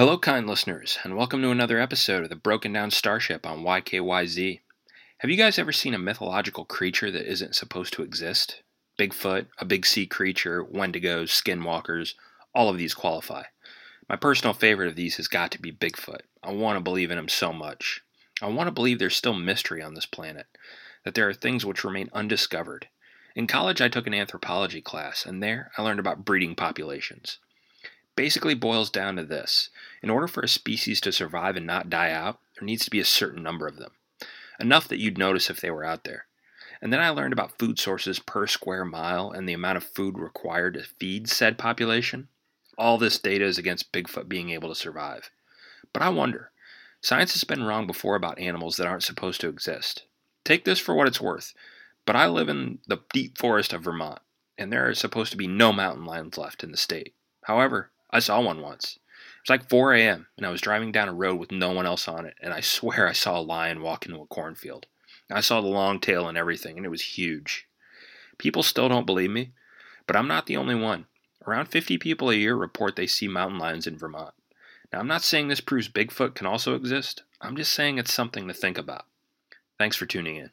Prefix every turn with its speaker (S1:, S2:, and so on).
S1: Hello, kind listeners, and welcome to another episode of the Broken Down Starship on YKYZ. Have you guys ever seen a mythological creature that isn't supposed to exist? Bigfoot, a big sea creature, wendigos, skinwalkers, all of these qualify. My personal favorite of these has got to be Bigfoot. I want to believe in him so much. I want to believe there's still mystery on this planet, that there are things which remain undiscovered. In college, I took an anthropology class, and there I learned about breeding populations basically boils down to this in order for a species to survive and not die out, there needs to be a certain number of them, enough that you'd notice if they were out there. And then I learned about food sources per square mile and the amount of food required to feed said population. All this data is against Bigfoot being able to survive. But I wonder science has been wrong before about animals that aren't supposed to exist. Take this for what it's worth, but I live in the deep forest of Vermont, and there are supposed to be no mountain lions left in the state. However, I saw one once. It was like 4 a.m., and I was driving down a road with no one else on it, and I swear I saw a lion walk into a cornfield. I saw the long tail and everything, and it was huge. People still don't believe me, but I'm not the only one. Around 50 people a year report they see mountain lions in Vermont. Now, I'm not saying this proves Bigfoot can also exist, I'm just saying it's something to think about. Thanks for tuning in.